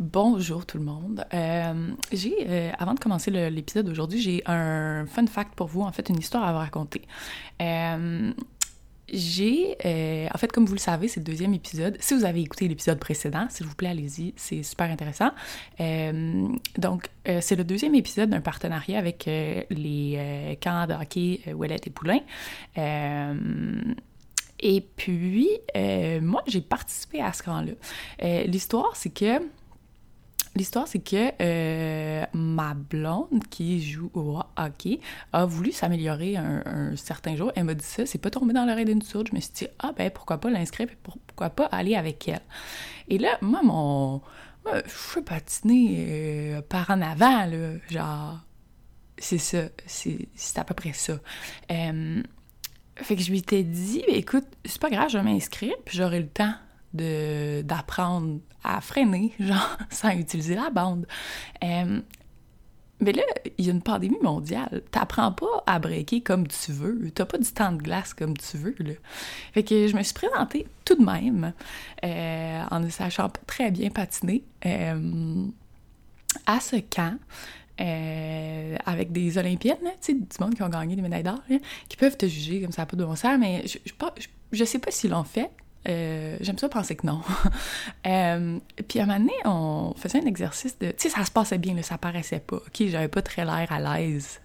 Bonjour tout le monde. Euh, j'ai, euh, avant de commencer l'épisode d'aujourd'hui, j'ai un fun fact pour vous, en fait, une histoire à vous raconter. Euh, j'ai, en fait, comme vous le savez, c'est le deuxième épisode. Si vous avez écouté l'épisode précédent, s'il vous plaît, allez-y, c'est super intéressant. donc, c'est le deuxième épisode d'un partenariat avec les camps de hockey Ouellette et Poulain. Et puis, moi, j'ai participé à ce camp-là. L'histoire, c'est que L'histoire, c'est que euh, ma blonde qui joue au hockey a voulu s'améliorer un, certain jour. Elle m'a dit ça, c'est pas tombé dans l'oreille d'une sourde. Je me suis dit, ah ben pourquoi pas l'inscrire, pourquoi pas aller avec elle. Et là, moi, mon. Je suis patiner euh, par en avant, là. Genre, c'est ça. C'est à peu près ça. Euh, fait que je lui t'ai dit, écoute, c'est pas grave, je vais m'inscrire, puis j'aurai le temps d'apprendre à freiner, genre, sans utiliser la bande. Euh, mais là, il y a une pandémie mondiale. T'apprends pas à breaker comme tu veux. T'as pas du temps de glace comme tu veux, là. Fait que je me suis présentée tout de même, euh, en ne sachant pas très bien patiner, euh, à ce camp. avec des Olympiennes, tu sais, du monde qui ont gagné des médailles d'or, qui peuvent te juger comme ça, pas de bon sens, mais je, je sais pas s'ils l'ont fait, euh, j'aime ça penser que non. euh, puis à un moment donné, on faisait un exercice de... Tu ça se passait bien, là, ça paraissait pas. OK, j'avais pas très l'air à l'aise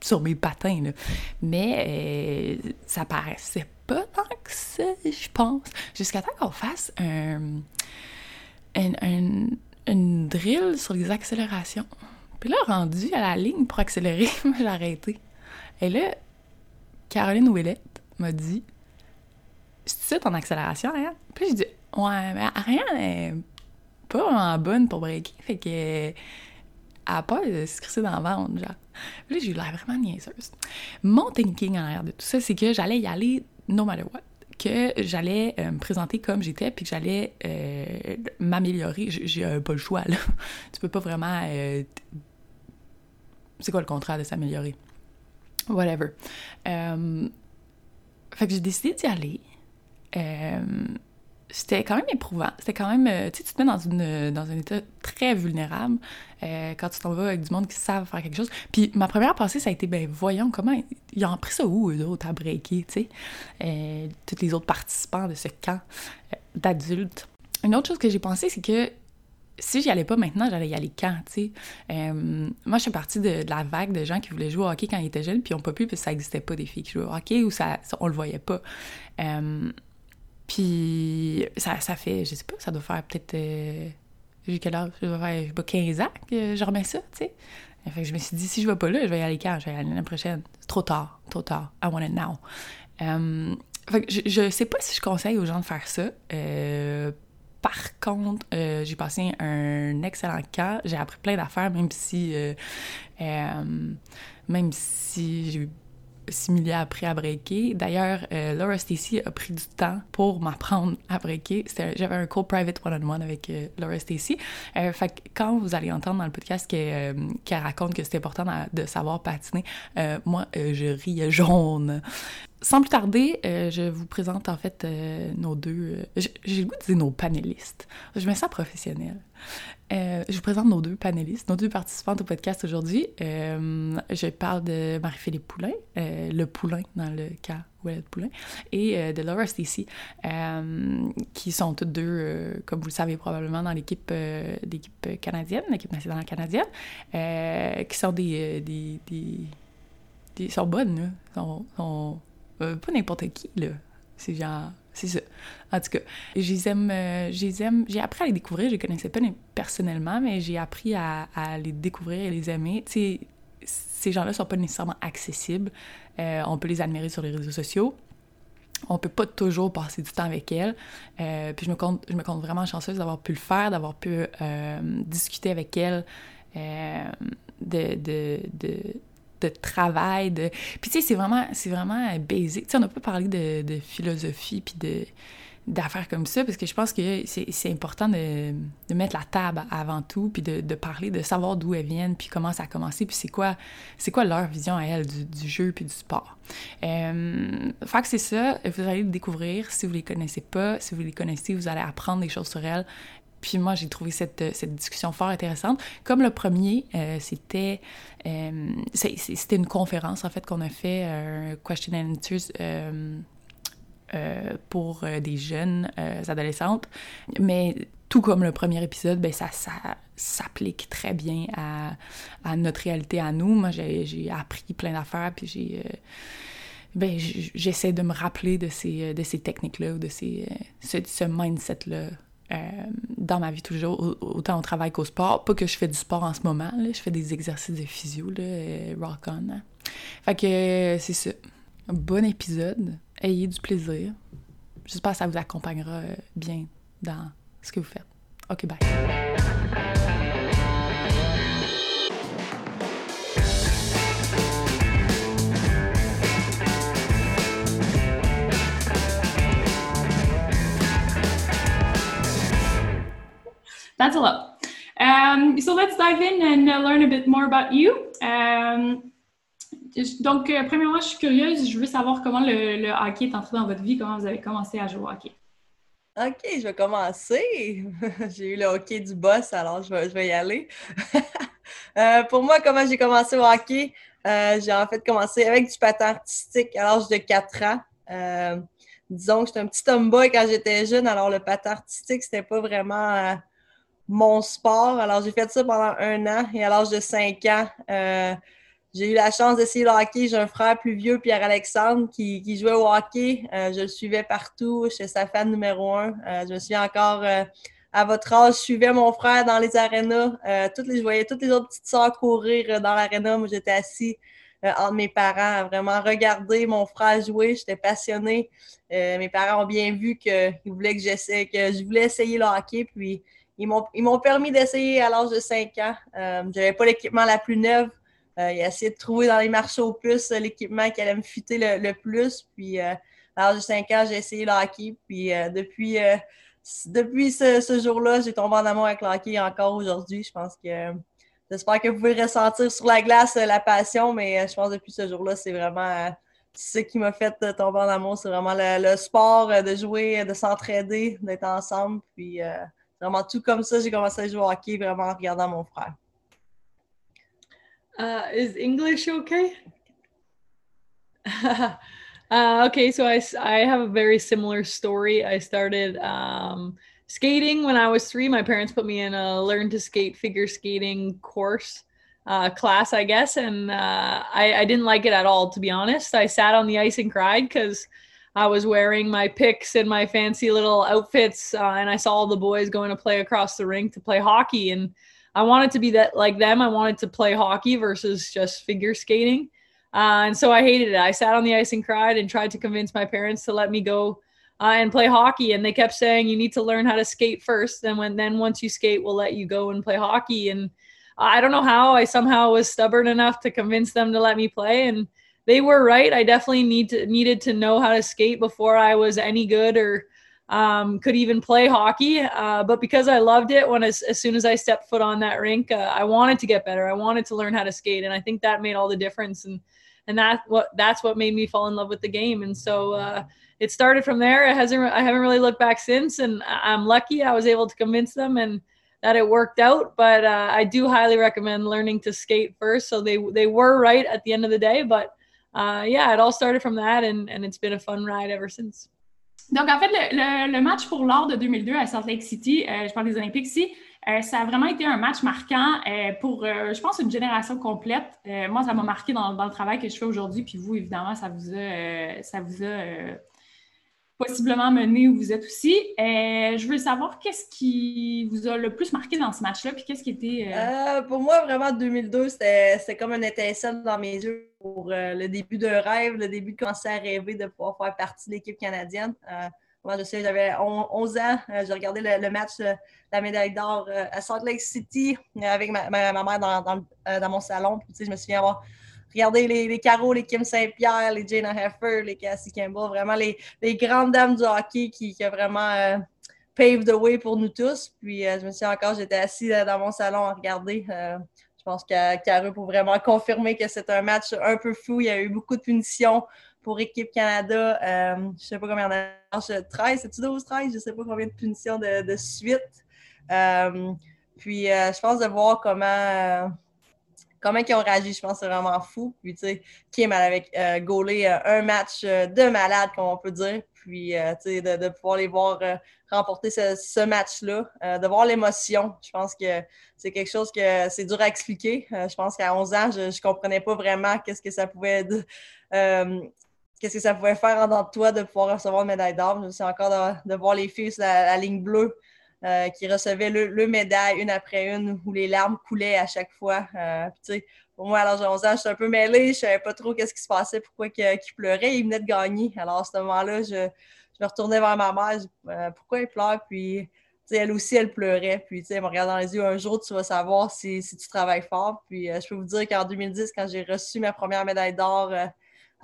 sur mes patins. Mais euh, ça paraissait pas tant que ça, je pense. Jusqu'à temps qu'on fasse un, un, drill sur les accélérations. Puis là, rendu à la ligne pour accélérer, j'ai arrêté. Et là, Caroline Ouellette m'a dit c'est ton accélération, Ariane? Puis j'ai dit, ouais, mais Ariane est pas vraiment bonne pour breaker, fait que. Elle a pas de se crisser dans la vente, genre. Puis là, j'ai eu l'air vraiment niaiseuse. Mon thinking en arrière de tout ça, c'est que j'allais y aller no matter what. Que j'allais euh, me présenter comme j'étais, puis que j'allais euh, m'améliorer. J'ai pas le choix, là. tu peux pas vraiment. Euh, c'est quoi le contraire de s'améliorer? Whatever. fait que j'ai décidé d'y aller. Euh, c'était quand même éprouvant. C'était quand même, euh, tu sais, tu te mets dans, une, dans un état très vulnérable euh, quand tu t'en vas avec du monde qui savent faire quelque chose. Puis ma première pensée, ça a été, ben voyons, comment, ils ont pris ça où, eux autres, à breaker, tu sais, tous les autres participants de ce camp d'adultes. Une autre chose que j'ai pensé, c'est que si j'y allais pas maintenant, j'allais y aller quand, tu sais? moi, je suis partie de, la vague de gens qui voulaient jouer au hockey quand ils étaient jeunes, puis ils n'ont pas pu, parce que ça n'existait pas des filles qui jouaient au hockey, ou ça, on le voyait pas. Puis ça, ça fait, je sais pas, ça doit faire peut-être. Euh, j'ai quel âge? Faire, je sais pas, 15 ans que je remets ça, tu sais. Fait que je me suis dit, si je vais pas là, je vais y aller quand? Je vais y aller l'année prochaine. C'est trop tard, trop tard. I want it now. Um, fait que je, je sais pas si je conseille aux gens de faire ça. Euh, par contre, euh, j'ai passé un excellent camp. J'ai appris plein d'affaires, même si, euh, même si j'ai eu Similia a appris à breaker. D'ailleurs, euh, Laura Stacy a pris du temps pour m'apprendre à breaker. J'avais un cours private one-on-one avec euh, Laura Stacy. Euh, fait que quand vous allez entendre dans le podcast qu'elle raconte que c'est important de savoir patiner, moi, je ris jaune. Sans plus tarder, je vous présente en fait nos deux... J'ai le goût de dire nos panélistes. Je me sens professionnelle. Euh, je vous présente nos deux panélistes, nos deux participantes au podcast aujourd'hui. Euh, je parle de Marie-Philippe Poulain, euh, le Poulain dans le cas de Poulain, et de Laura Stacy, qui sont toutes deux, comme vous le savez probablement, dans l'équipe d'équipe canadienne, l'équipe nationale canadienne, qui sont des, des, des, sont bonnes, là. Sont, sont pas n'importe qui, là. C'est genre c'est ça. En tout cas, je aime, euh, aime, j'ai appris à les découvrir. Je les connaissais pas personnellement, mais j'ai appris à, les découvrir et les aimer. Ces gens-là sont pas nécessairement accessibles. Euh, on peut les admirer sur les réseaux sociaux. On peut pas toujours passer du temps avec elles. Euh, puis je me compte, je me compte vraiment chanceuse d'avoir pu le faire, d'avoir pu discuter avec elles de, de de travail, de... Puis tu sais, c'est vraiment, c'est vraiment basique. Tu sais, on n'a pas parlé de, philosophie puis de d'affaires comme ça, parce que je pense que c'est important de, de, mettre la table avant tout, puis de, parler, de savoir d'où elles viennent, puis comment ça a commencé, puis c'est quoi, c'est quoi leur vision à elles du, du jeu puis du sport. Euh, fait que c'est ça, vous allez le découvrir si vous les connaissez pas, si vous les connaissez, vous allez apprendre des choses sur elles, puis moi, j'ai trouvé cette, cette, discussion fort intéressante. Comme le premier, c'était c'était une conférence, en fait, qu'on a fait, Question and Answers pour des jeunes adolescentes. Mais tout comme le premier épisode, ben ça, ça s'applique très bien à, notre réalité à nous. Moi, j'ai appris plein d'affaires, puis j'ai... Euh, ben, j'essaie de me rappeler de ces, de ces techniques-là, ou de ces, euh, ce, ce mindset-là euh, dans ma vie toujours, autant au travail qu'au sport. Pas que je fais du sport en ce moment, je fais des exercices de physio, là, rock on. Hein. Fait que c'est ça. bon épisode. Ayez du plaisir. J'espère que ça vous accompagnera bien dans ce que vous faites. OK, bye. That's a lot. Um, so let's dive in and uh, learn a bit more about you. Um, donc, euh, premièrement, je suis curieuse. Je veux savoir comment le, hockey est entré dans votre vie, comment vous avez commencé à jouer au hockey. OK, je vais commencer. j'ai eu le hockey du boss, alors je vais, je vais y aller. euh, pour moi, comment j'ai commencé au hockey? Euh, j'ai en fait commencé avec du patin artistique à l'âge de 4 ans. Disons que j'étais un petit tomboy quand j'étais jeune, alors le patin artistique, c'était pas vraiment mon sport. Alors j'ai fait ça pendant un an et à l'âge de 5 ans, j'ai eu la chance d'essayer le hockey. J'ai un frère plus vieux, Pierre-Alexandre, qui, jouait au hockey. Euh, je le suivais partout. J'étais sa fan numéro un. Euh, je me souviens encore, euh, à votre âge, je suivais mon frère dans les arénas. toutes les, je voyais toutes les autres petites sœurs courir dans l'aréna. Moi, j'étais assis entre mes parents vraiment regarder mon frère jouer. J'étais passionnée. mes parents ont bien vu qu'ils voulaient que j'essaie, que je voulais essayer le hockey. Ils m'ont permis d'essayer à l'âge de 5 ans. je n'avais pas l'équipement la plus neuve. Euh, il a essayé de trouver dans les marchés aux puces euh, l'équipement qui allait me fitter le, plus. Puis, euh, à l'âge de 5 ans, j'ai essayé le hockey. Puis, depuis, depuis ce, jour-là, j'ai tombé en amour avec le hockey encore aujourd'hui. Je pense que j'espère que vous pouvez ressentir sur la glace la passion, mais je pense que depuis ce jour-là, c'est vraiment ce qui m'a fait tomber en amour. C'est vraiment le, sport, de jouer, de s'entraider, d'être ensemble. Puis, vraiment tout comme ça, j'ai commencé à jouer au hockey vraiment en regardant mon frère. Uh, is English okay? uh, okay, so I, I have a very similar story. I started um, skating when I was three. My parents put me in a learn to skate figure skating course uh, class, I guess, and uh, I, I didn't like it at all, to be honest. I sat on the ice and cried because I was wearing my picks and my fancy little outfits, uh, and I saw all the boys going to play across the rink to play hockey, and I wanted to be that like them. I wanted to play hockey versus just figure skating. Uh, and so I hated it. I sat on the ice and cried and tried to convince my parents to let me go uh, and play hockey. And they kept saying, you need to learn how to skate first. And when, then once you skate, we'll let you go and play hockey. And I don't know how I somehow was stubborn enough to convince them to let me play. And they were right. I definitely need to, needed to know how to skate before I was any good or um, could even play hockey. Uh, but because I loved it, when as, as soon as I stepped foot on that rink, uh, I wanted to get better. I wanted to learn how to skate, and I think that made all the difference. And and that what that's what made me fall in love with the game. And so uh, it started from there. It hasn't I haven't really looked back since, and I'm lucky I was able to convince them and that it worked out. But uh, I do highly recommend learning to skate first. So they they were right at the end of the day, but uh, yeah, it all started from that, and it's been a fun ride ever since. Donc, en fait, le, match pour l'or de 2002 à Salt Lake City, euh, je parle des Olympiques ici, euh, ça a vraiment été un match marquant euh, pour, je pense, une génération complète. moi, ça m'a marqué dans, le travail que je fais aujourd'hui, puis vous, évidemment, ça vous a, ça vous a possiblement mené où vous êtes aussi. je veux savoir qu'est-ce qui vous a le plus marqué dans ce match-là, puis qu'est-ce qui était... pour moi, vraiment, 2002, c'était comme un étincelle dans mes yeux pour euh, le début d'un rêve, le début de commencer à rêver de pouvoir faire partie de l'équipe canadienne. Euh, moi, je sais, j'avais 11 ans, euh, j'ai regardé le, match de la médaille d'or à Salt Lake City avec ma, mère dans, mon salon. je me souviens avoir regardé les, les Carreaux, les Kim Saint-Pierre, les Jana Heffer, les Cassie Campbell, vraiment les, grandes dames du hockey qui, ont vraiment paved the way pour nous tous. Puis je me souviens encore, j'étais assis dans mon salon à regarder. Je pense qu'à pour vraiment confirmer que c'est un match un peu fou. Il y a eu beaucoup de punitions pour Équipe Canada. Euh, je ne sais pas combien de 13, c'est-tu 12, 13? Je ne sais pas combien de punitions de, suite. puis je pense de voir comment comment ils ont réagi, je pense c'est vraiment fou. Puis, tu sais, Kim, elle avait euh, gaulé un match de malade, comme on peut dire. Puis, tu sais, de, pouvoir les voir remporter ce, match-là, de voir l'émotion. Je pense que c'est quelque chose que c'est dur à expliquer. je pense qu'à 11 ans, je ne comprenais pas vraiment qu'est-ce que ça pouvait qu'est-ce que ça pouvait faire en dedans de toi de pouvoir recevoir une médaille d'or. Je sais encore de, voir les filles sur la, ligne bleue euh, qui recevaient le, médaille une après une où les larmes coulaient à chaque fois. Euh, pour moi, à l'âge de 11 ans, j'étais un peu mêlée. Je ne savais pas trop qu'est-ce qui se passait, pourquoi il pleurait. Il venait de gagner. Alors, à ce moment-là, je, me retournais vers ma mère. Euh, pourquoi il pleure? Puis, elle aussi, elle pleurait. Puis, elle me regardait dans les yeux. Un jour, tu vas savoir si, tu travailles fort. Puis, je peux vous dire qu'en 2010, quand j'ai reçu ma première médaille d'or,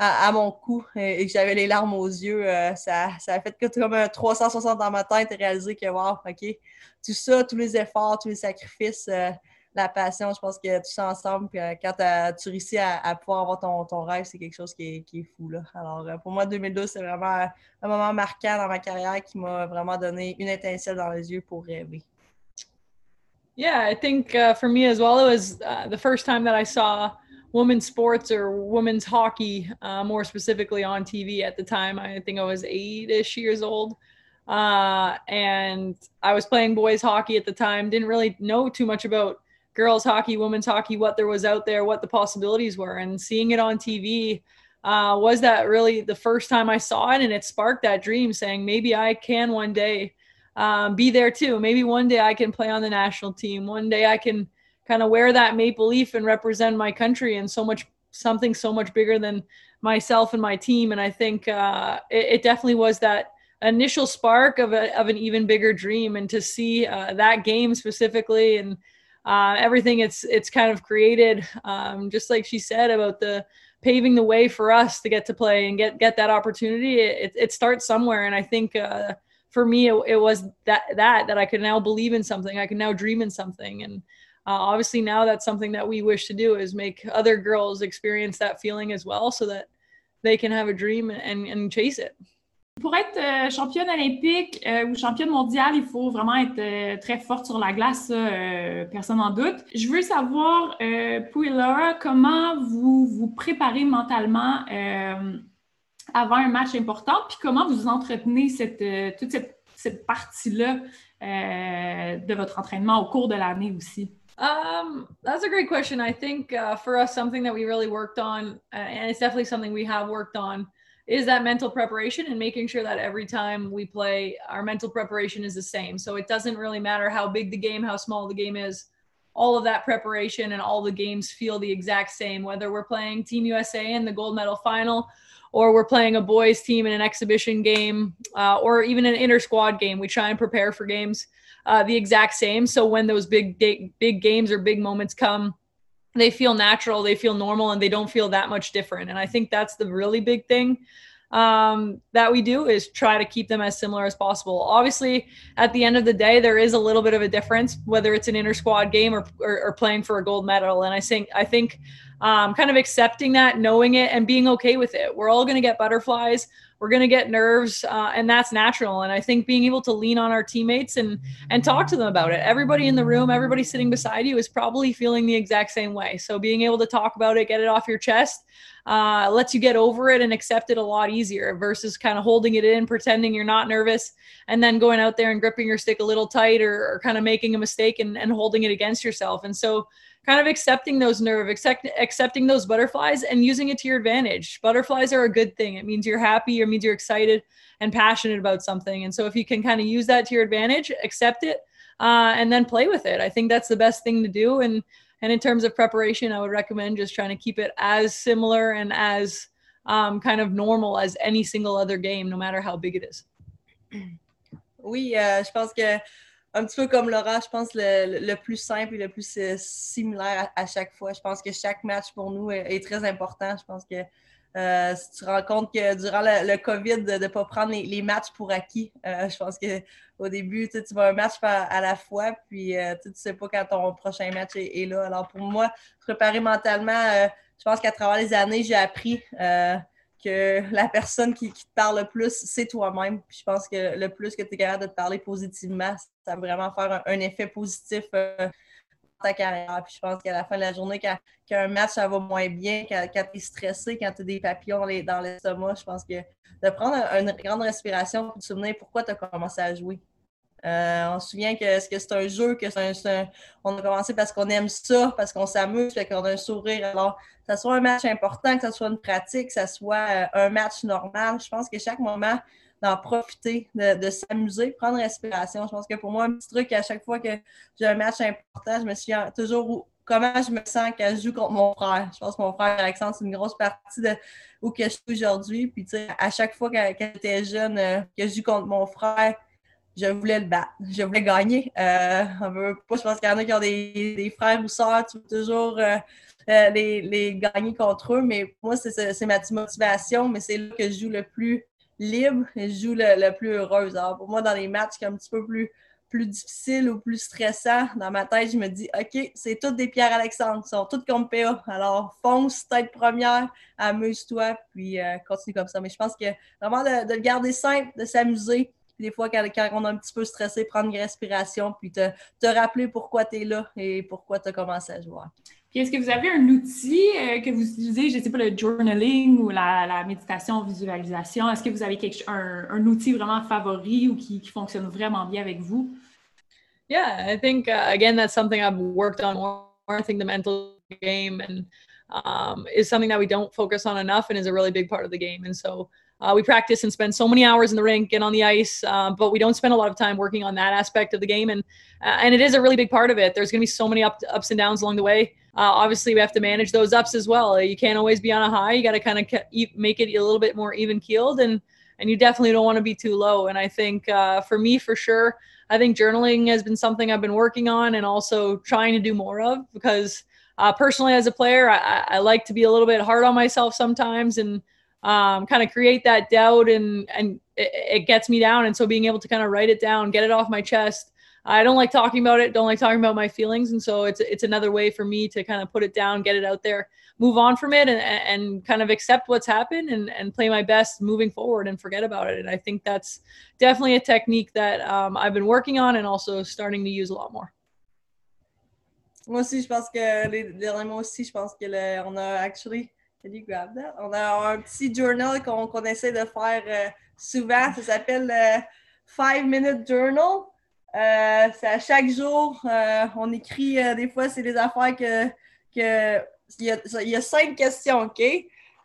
à, mon cou et, que j'avais les larmes aux yeux, euh, ça, ça, a fait que comme un 360 dans ma tête réaliser que, wow, OK, tout ça, tous les efforts, tous les sacrifices, euh, la passion, je pense que tout ça ensemble, puis euh, quand tu réussis à, pouvoir avoir ton, rêve, c'est quelque chose qui est, qui est fou. Là. Alors, pour moi, 2012, c'est vraiment un moment marquant dans ma carrière qui m'a vraiment donné une étincelle dans les yeux pour rêver. Yeah, I think uh, for me as well, it was uh, the first time that I saw women's sports or women's hockey, uh, more specifically on TV at the time. I think I was eight ish years old. Uh, and I was playing boys hockey at the time, didn't really know too much about girls hockey, women's hockey, what there was out there, what the possibilities were. And seeing it on TV uh, was that really the first time I saw it. And it sparked that dream saying, maybe I can one day um, be there too. Maybe one day I can play on the national team. One day I can kind of wear that maple leaf and represent my country and so much something so much bigger than myself and my team. And I think uh, it, it, definitely was that initial spark of, a, of an even bigger dream. And to see uh, that game specifically and uh, everything it's it's kind of created, um, just like she said about the paving the way for us to get to play and get get that opportunity. It, it starts somewhere, and I think uh, for me it, it was that that that I could now believe in something. I can now dream in something, and uh, obviously now that's something that we wish to do is make other girls experience that feeling as well so that they can have a dream and, and chase it. Pour être euh, championne olympique euh, ou championne mondiale, il faut vraiment être euh, très forte sur la glace, euh, personne n'en doute. Je veux savoir, euh, pour Laura, comment vous vous préparez mentalement euh, avant un match important, puis comment vous entretenez cette, toute cette, cette partie-là de votre entraînement au cours de l'année aussi? Um, that's a great question. I think uh, for us, something that we really worked on, and it's definitely something we have worked on, is that mental preparation and making sure that every time we play, our mental preparation is the same. So it doesn't really matter how big the game, how small the game is. All of that preparation and all the games feel the exact same, whether we're playing Team USA in the gold medal final or we're playing a boys team in an exhibition game uh, or even an inter squad game. We try and prepare for games uh, the exact same. So when those big big games or big moments come, they feel natural, they feel normal, and they don't feel that much different. And I think that's the really big thing um, that we do is try to keep them as similar as possible. Obviously, at the end of the day, there is a little bit of a difference whether it's an inter squad game or, or, or playing for a gold medal. And I think I think um, kind of accepting that, knowing it, and being okay with it. We're all going to get butterflies. We're going to get nerves, uh, and that's natural. And I think being able to lean on our teammates and and talk to them about it. Everybody in the room, everybody sitting beside you, is probably feeling the exact same way. So being able to talk about it, get it off your chest, uh, lets you get over it and accept it a lot easier versus kind of holding it in, pretending you're not nervous, and then going out there and gripping your stick a little tight or, or kind of making a mistake and, and holding it against yourself. And so kind of accepting those nerve, accept, accepting those butterflies and using it to your advantage. Butterflies are a good thing. It means you're happy, it means you're excited and passionate about something. And so if you can kind of use that to your advantage, accept it, uh, and then play with it. I think that's the best thing to do. And and in terms of preparation, I would recommend just trying to keep it as similar and as um, kind of normal as any single other game, no matter how big it is. Oui, euh, je pense que un petit peu comme Laura, je pense le, le plus simple et le plus euh, similaire à, chaque fois. Je pense que chaque match pour nous est, très important. Je pense que euh, si tu rends compte que durant le, COVID, de ne pas prendre les, matchs pour acquis, euh, je pense qu'au début, tu vas un match à, la fois, puis tu ne sais pas quand ton prochain match est, là. Alors pour moi, préparer mentalement, je pense qu'à travers les années, j'ai appris que la personne qui, te parle le plus, c'est toi-même. je pense que le plus que tu es capable de te parler positivement, ça va vraiment faire un, effet positif euh, ta carrière. Puis je pense qu'à la fin de la journée, quand, match ça va moins bien, quand, tu es stressé, quand tu as des papillons dans l'estomac, je pense que de prendre une grande respiration pour te souvenir pourquoi tu as commencé à jouer. Euh, on se souvient que, que c'est un jeu, que c'est on a commencé parce qu'on aime ça, parce qu'on s'amuse, qu'on a un sourire. Alors, que ce soit un match important, que ce soit une pratique, que ce soit euh, un match normal, je pense que chaque moment, d'en profiter, de, s'amuser, prendre respiration. Je pense que pour moi, un petit truc, à chaque fois que j'ai un match important, je me souviens toujours comment je me sens quand je joue contre mon frère. Je pense que mon frère Alexandre, c'est une grosse partie de où que je suis aujourd'hui. Puis, tu sais, à chaque fois quand, j'étais jeune, euh, que je joue contre mon frère, je voulais le battre. Je voulais gagner. Euh, veut pas, je pense qu'il y en a qui ont des, frères ou sœurs, tu veux toujours euh, euh, les, gagner contre eux. Mais moi, c'est ma motivation, mais c'est là que je joue le plus libre et je joue le, plus heureuse. Alors, pour moi, dans les matchs qui sont un petit peu plus, plus difficiles ou plus stressants, dans ma tête, je me dis OK, c'est toutes des Pierre Alexandre, ils sont toutes comme PA. Alors, fonce, tête première, amuse-toi, puis continue comme ça. Mais je pense que vraiment de le garder simple, de s'amuser des fois, quand, on est un petit peu stressé, prendre une respiration, puis te, te rappeler pourquoi tu es là et pourquoi tu as commencé à jouer. Puis est-ce que vous avez un outil euh, que vous utilisez, je ne sais pas, le journaling ou la, la méditation, visualisation? Est-ce que vous avez quelque, un, un, outil vraiment favori ou qui, qui, fonctionne vraiment bien avec vous? Yeah, I think, uh, again, that's something I've worked on more. I think the mental game and um, is something that we don't focus on enough and is a really big part of the game. And so Uh, we practice and spend so many hours in the rink and on the ice, uh, but we don't spend a lot of time working on that aspect of the game. And uh, and it is a really big part of it. There's going to be so many up, ups and downs along the way. Uh, obviously, we have to manage those ups as well. You can't always be on a high. You got to kind of ke- make it a little bit more even keeled, and and you definitely don't want to be too low. And I think uh, for me, for sure, I think journaling has been something I've been working on and also trying to do more of because. Uh, personally, as a player, I, I like to be a little bit hard on myself sometimes, and um, kind of create that doubt and and it, it, gets me down. And so being able to kind of write it down get it off my chest. I don't like talking about it don't like talking about my feelings. And so it's it's another way for me to kind of put it down get it out there move on from it and, and kind of accept what's happened and, and play my best moving forward and forget about it. And i think that's definitely a technique that um, i've been working on and also starting to use a lot more. Moi aussi, je pense que les aussi, je pense que le, on a actually On a un petit journal qu'on essaie de faire euh, souvent. Ça s'appelle le Five Minute Journal. Euh, c'est à chaque jour. Euh, on écrit, des fois, c'est des affaires que. que il, y a, il y a cinq questions, OK?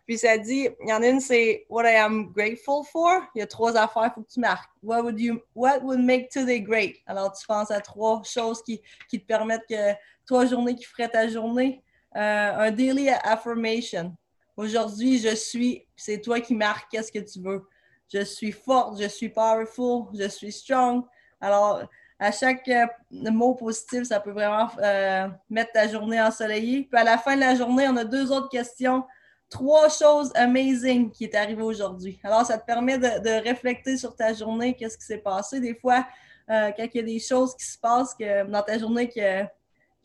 Puis ça dit, il y en a une, c'est What I am grateful for. Il y a trois affaires, il faut que tu marques. What would, you, what would make today great? Alors, tu penses à trois choses qui, qui te permettent que trois journées qui feraient ta journée. un daily affirmation. Aujourd'hui, je suis, c'est toi qui marques qu'est-ce que tu veux. Je suis forte, je suis powerful, je suis strong. Alors, à chaque euh, mot positif, ça peut vraiment euh, mettre ta journée ensoleillée. Puis à la fin de la journée, on a deux autres questions. Trois choses amazing qui est arrivé aujourd'hui. Alors, ça te permet de, réfléchir sur ta journée, qu'est-ce qui s'est passé. Des fois, euh, quand il y a des choses qui se passent que, dans ta journée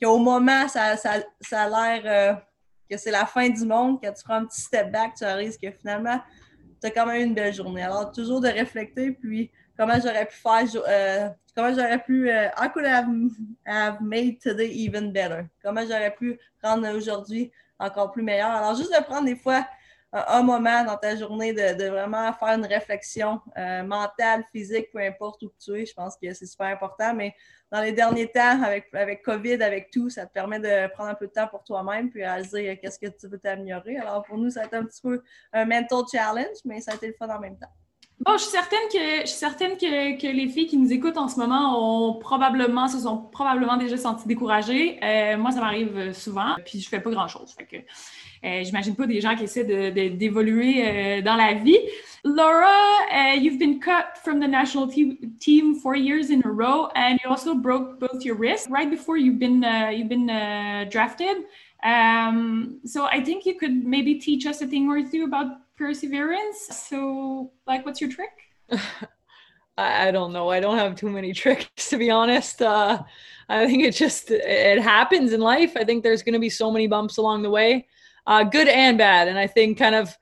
qu'au moment, ça, ça, ça a l'air que c'est la fin du monde, quand tu prends un petit step back, tu réalises que finalement, tu as quand même une belle journée. Alors, toujours de réfléchir, puis comment j'aurais pu faire, euh, comment j'aurais pu, euh, could I have, made today even better? Comment j'aurais pu rendre aujourd'hui encore plus meilleur? Alors, juste de prendre des fois un, moment dans ta journée de, vraiment faire une réflexion euh, mentale, physique, peu importe où tu es, je pense que c'est super important, mais dans les derniers temps, avec, avec COVID, avec tout, ça te permet de prendre un peu de temps pour toi-même puis réaliser qu'est-ce que tu veux t'améliorer? Alors pour nous, ça a été un petit peu un mental challenge, mais ça a été le fun en même temps. Bon, je suis certaine que je suis certaine que, que, les filles qui nous écoutent en ce moment ont probablement se sont probablement déjà senties découragées. Euh, moi, ça m'arrive souvent, puis je fais pas grand chose. Euh, j'imagine pas des gens qui essaient d'évoluer euh, dans la vie. Laura, uh, you've been cut from the national te team four years in a row, and you also broke both your wrists right before you've been uh, you've been uh, drafted. Um, so I think you could maybe teach us a thing or two about perseverance. So, like, what's your trick? I don't know. I don't have too many tricks to be honest. Uh, I think it just it happens in life. I think there's going to be so many bumps along the way, uh, good and bad. And I think kind of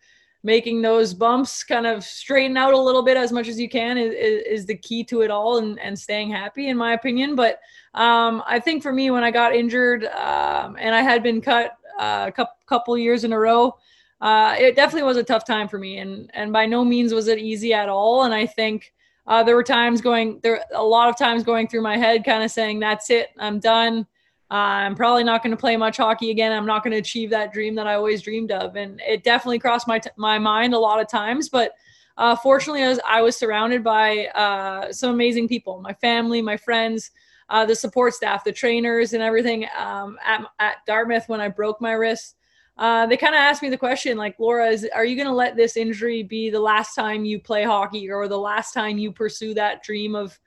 making those bumps kind of straighten out a little bit as much as you can is, is, the key to it all and, and staying happy in my opinion. But um, i think for me when i got injured um, and i had been cut uh, a couple, couple years in a row uh, it definitely was a tough time for me. And and by no means was it easy at all. And i think uh, there were times going there a lot of times going through my head kind of saying that's it. I'm done uh, I'm probably not going to play much hockey again. I'm not going to achieve that dream that I always dreamed of. And it definitely crossed my, t- my mind a lot of times. But uh, fortunately, I was, I was, surrounded by uh, some amazing people my family, my friends, uh, the support staff, the trainers, and everything um, at, at Dartmouth when I broke my wrist. Uh, they kind of asked me the question like, Laura, is, are you going to let this injury be the last time you play hockey or the last time you pursue that dream of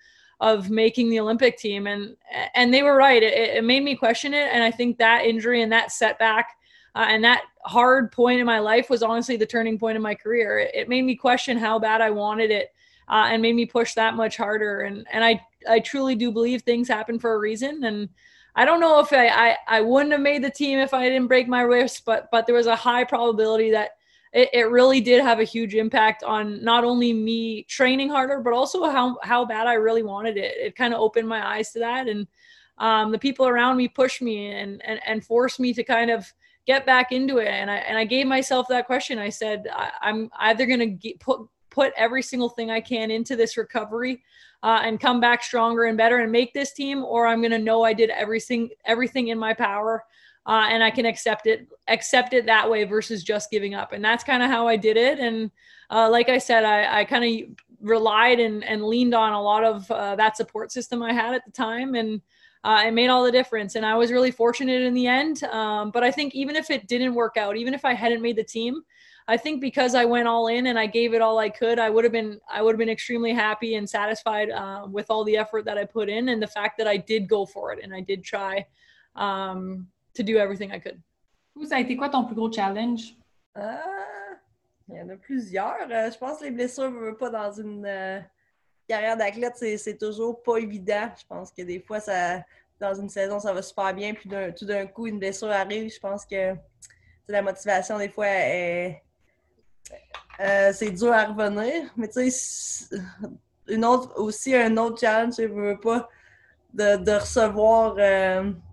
of making the Olympic team. And and they were right. It, it made me question it. And I think that injury and that setback uh, and that hard point in my life was honestly the turning point in my career. It, it made me question how bad I wanted it. Uh, and made me push that much harder. And and I I truly do believe things happen for a reason. And I don't know if I, I, I wouldn't have made the team if I didn't break my wrist, but but there was a high probability that it, it really did have a huge impact on not only me training harder, but also how, how bad I really wanted it. It kind of opened my eyes to that. And um, the people around me pushed me and, and, and forced me to kind of get back into it. And I, and I gave myself that question. I said, I, am either going to put, put every single thing I can into this recovery uh, and come back stronger and better and make this team, or I'm going to know I did everything, everything in my power uh, and I can accept it accept it that way versus just giving up. And that's kind of how I did it. And uh, like I said, I, I kind of relied and, and leaned on a lot of uh, that support system I had at the time, and uh, it made all the difference. And I was really fortunate in the end. Um, but I think even if it didn't work out, even if I hadn't made the team, I think because I went all in and I gave it all I could, I would have been I would have been extremely happy and satisfied uh, with all the effort that I put in and the fact that I did go for it and I did try. Um, to do everything I could. Ça a été quoi ton plus gros challenge? Euh, il y en a plusieurs. Euh, je pense que les blessures ne pas dans une euh, carrière d'athlète, c'est toujours pas évident. Je pense que des fois, ça, dans une saison, ça va super bien, puis tout d'un coup, une blessure arrive. Je pense que la motivation, des fois, c'est dur à revenir. Mais tu sais, une autre, aussi un autre challenge, je veux pas, de, de recevoir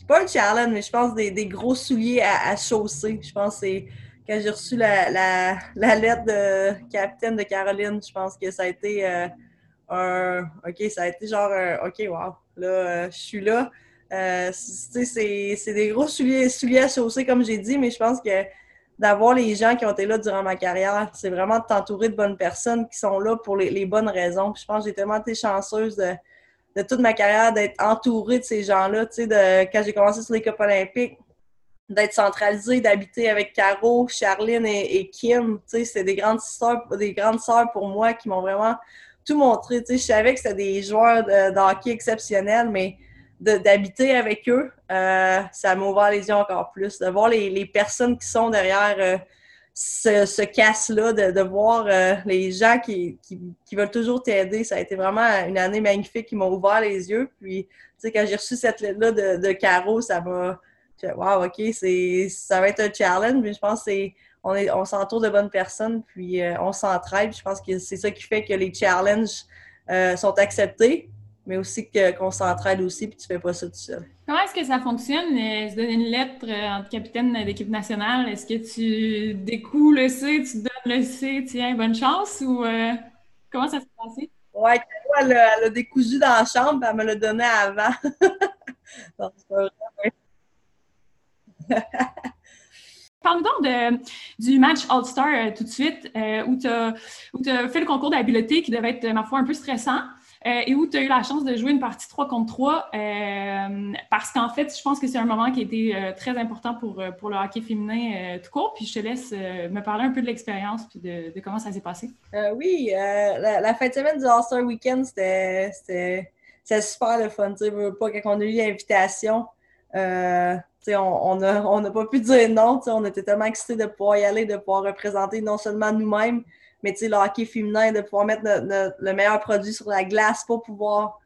pas un challenge, mais je pense des, des gros souliers à, chausser. Je pense que c'est quand j'ai reçu la, lettre de capitaine de Caroline, je pense que ça a été euh, un. OK, ça a été genre un, OK, wow, là, euh, je suis là. Euh, c'est des gros souliers, à chausser, comme j'ai dit, mais je pense que d'avoir les gens qui ont été là durant ma carrière, c'est vraiment de t'entourer de bonnes personnes qui sont là pour les, les bonnes raisons. Je pense que j'ai tellement été chanceuse de de toute ma carrière d'être entourée de ces gens-là. Tu sais, quand j'ai commencé sur les Coupes olympiques, d'être centralisée, d'habiter avec Caro, Charline et, Kim. Tu sais, c'est des grandes sœurs, des pour moi qui m'ont vraiment tout montré. Tu sais, je savais que c'était des joueurs de, exceptionnels, mais d'habiter avec eux, euh, ça m'a ouvert les yeux encore plus. De voir les, personnes qui sont derrière euh, ce, casse-là, de, voir euh, les gens qui, veulent toujours t'aider. Ça a été vraiment une année magnifique qui m'a ouvert les yeux. Puis, tu sais, quand j'ai reçu cette lettre-là de, de Caro, ça m'a. Wow, OK, ça va être un challenge, mais je pense que On, on s'entoure de bonnes personnes, puis euh, on s'entraide. Je pense que c'est ça qui fait que les challenges euh, sont acceptés mais aussi qu'on s'entraide aussi, puis tu fais pas ça tout seul. Comment est-ce que ça fonctionne? Se donner une lettre euh, entre capitaine d'équipe nationale, est-ce que tu découles le C, tu donnes le C, tiens, bonne chance, ou euh, comment ça s'est passé? Oui, elle, a décousu dans la chambre, puis elle me l'a donné avant. Parle-nous donc du match All-Star euh, tout de suite, où tu as, fait le concours d'habileté qui devait être, ma foi, un peu stressant. Euh, et où tu as eu la chance de jouer une partie 3 contre 3 euh, parce qu'en fait, je pense que c'est un moment qui a été euh, très important pour, le hockey féminin tout court. Puis je te laisse me parler un peu de l'expérience puis de, de, comment ça s'est passé. oui, la, fin de semaine du All-Star Weekend, c'était super le fun. Tu sais, pas quand on a eu l'invitation. On n'a on pas pu dire non. On était tellement excités de pouvoir y aller, de pouvoir représenter non seulement nous-mêmes, mais le hockey féminin, de pouvoir mettre le meilleur produit sur la glace pour pouvoir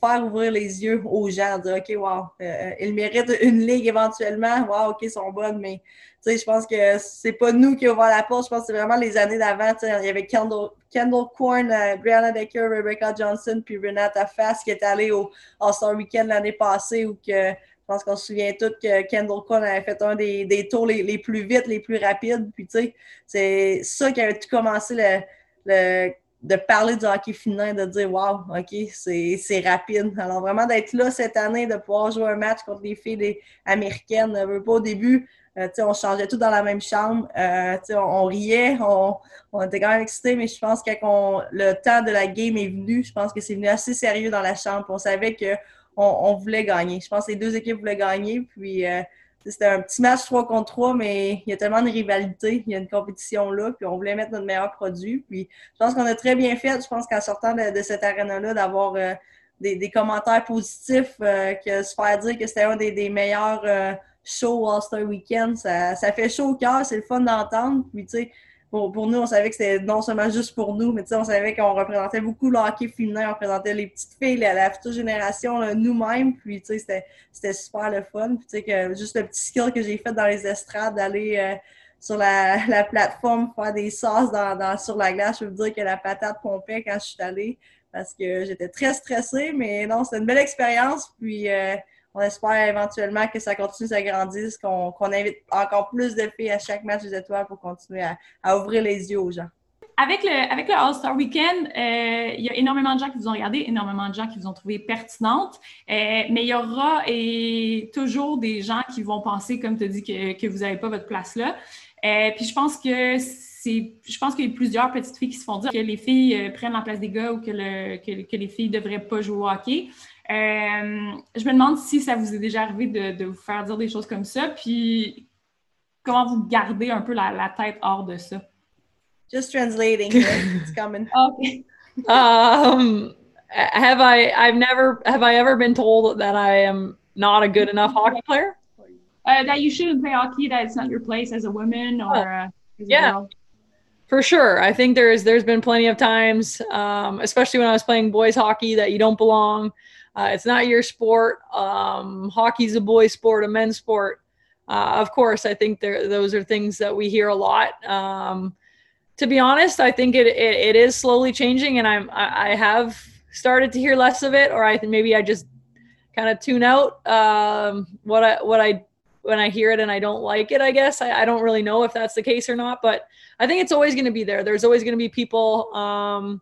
faire ouvrir les yeux aux gens, dire OK, wow, euh, ils méritent une ligue éventuellement. Wow, OK, ils sont bonnes, mais je pense que c'est pas nous qui ouvrons la porte. Je pense que c'est vraiment les années d'avant. Il y avait Kendall, Kendall Korn, euh, Brianna Decker, Rebecca Johnson, puis Renata Fass qui est allée au All-Star Weekend l'année passée où que pense qu'on se souvient tous que Kendall Korn avait fait un des, des tours les, les, plus vite, les plus rapides. Puis, tu sais, c'est ça qui a tout commencé le, le, de parler du hockey féminin, de dire Wow, OK, c'est rapide. Alors, vraiment, d'être là cette année, de pouvoir jouer un match contre les filles américaines. ne veut pas au début. Euh, on changeait tout dans la même chambre. Euh, on, on, riait, on, on, était quand même excités, mais je pense que quand le temps de la game est venu, je pense que c'est venu assez sérieux dans la chambre. On savait que on, voulait gagner. Je pense que les deux équipes voulaient gagner. Puis euh, c'était un petit match 3 contre 3, mais il y a tellement de rivalité, il y a une compétition là, puis on voulait mettre notre meilleur produit. Puis je pense qu'on a très bien fait. Je pense qu'en sortant de, cette arène-là, d'avoir euh, des, commentaires positifs, euh, que se faire dire que c'était un des, meilleurs shows All-Star Weekend, ça, ça fait chaud au cœur, c'est le fun d'entendre. Puis tu sais, pour, nous, on savait que c'était non seulement juste pour nous, mais on savait qu'on représentait beaucoup le hockey féminin, on représentait les petites filles, la, la future génération, nous-mêmes, puis c'était, c'était super le fun. Puis que juste le petit skill que j'ai fait dans les estrades, d'aller euh, sur la, la, plateforme faire des sauces dans, dans, sur la glace, je veux dire que la patate pompait quand je suis allée parce que j'étais très stressée, mais non, c'était une belle expérience. Puis euh, on espère éventuellement que ça continue à grandir, qu'on invite encore plus de filles à chaque match des étoiles pour continuer à, ouvrir les yeux aux gens. Avec le, avec le All-Star Weekend, euh, il y a énormément de gens qui vous ont regardé, énormément de gens qui vous ont trouvé pertinente, euh, mais il y aura et toujours des gens qui vont penser, comme tu dit, que, que vous n'avez pas votre place là. Euh, puis je pense que je pense qu'il y a plusieurs petites filles qui se font dire que les filles prennent la place des gars ou que, le, que, que les filles ne devraient pas jouer au hockey. Euh, je me demande si ça vous est déjà arrivé de, de, vous faire dire des choses comme ça, puis comment vous gardez un peu la, la tête hors de ça. Just translating. It's coming. Okay. Um, have I? I've never. Have I ever been told that I am not a good enough hockey player? Uh, that you shouldn't play hockey. That it's not your place as a woman or uh, yeah. Girl. For sure, I think there's there's been plenty of times, um, especially when I was playing boys hockey, that you don't belong. Uh, it's not your sport. Um, hockey's a boy sport, a men's sport. Uh, of course, I think there those are things that we hear a lot. Um, to be honest, I think it, it, it is slowly changing, and I'm I, I, have started to hear less of it, or I maybe I just kind of tune out um, what I what I when I hear it and I don't like it. I guess I, I don't really know if that's the case or not, but I think it's always going to be there. There's always going to be people. Um,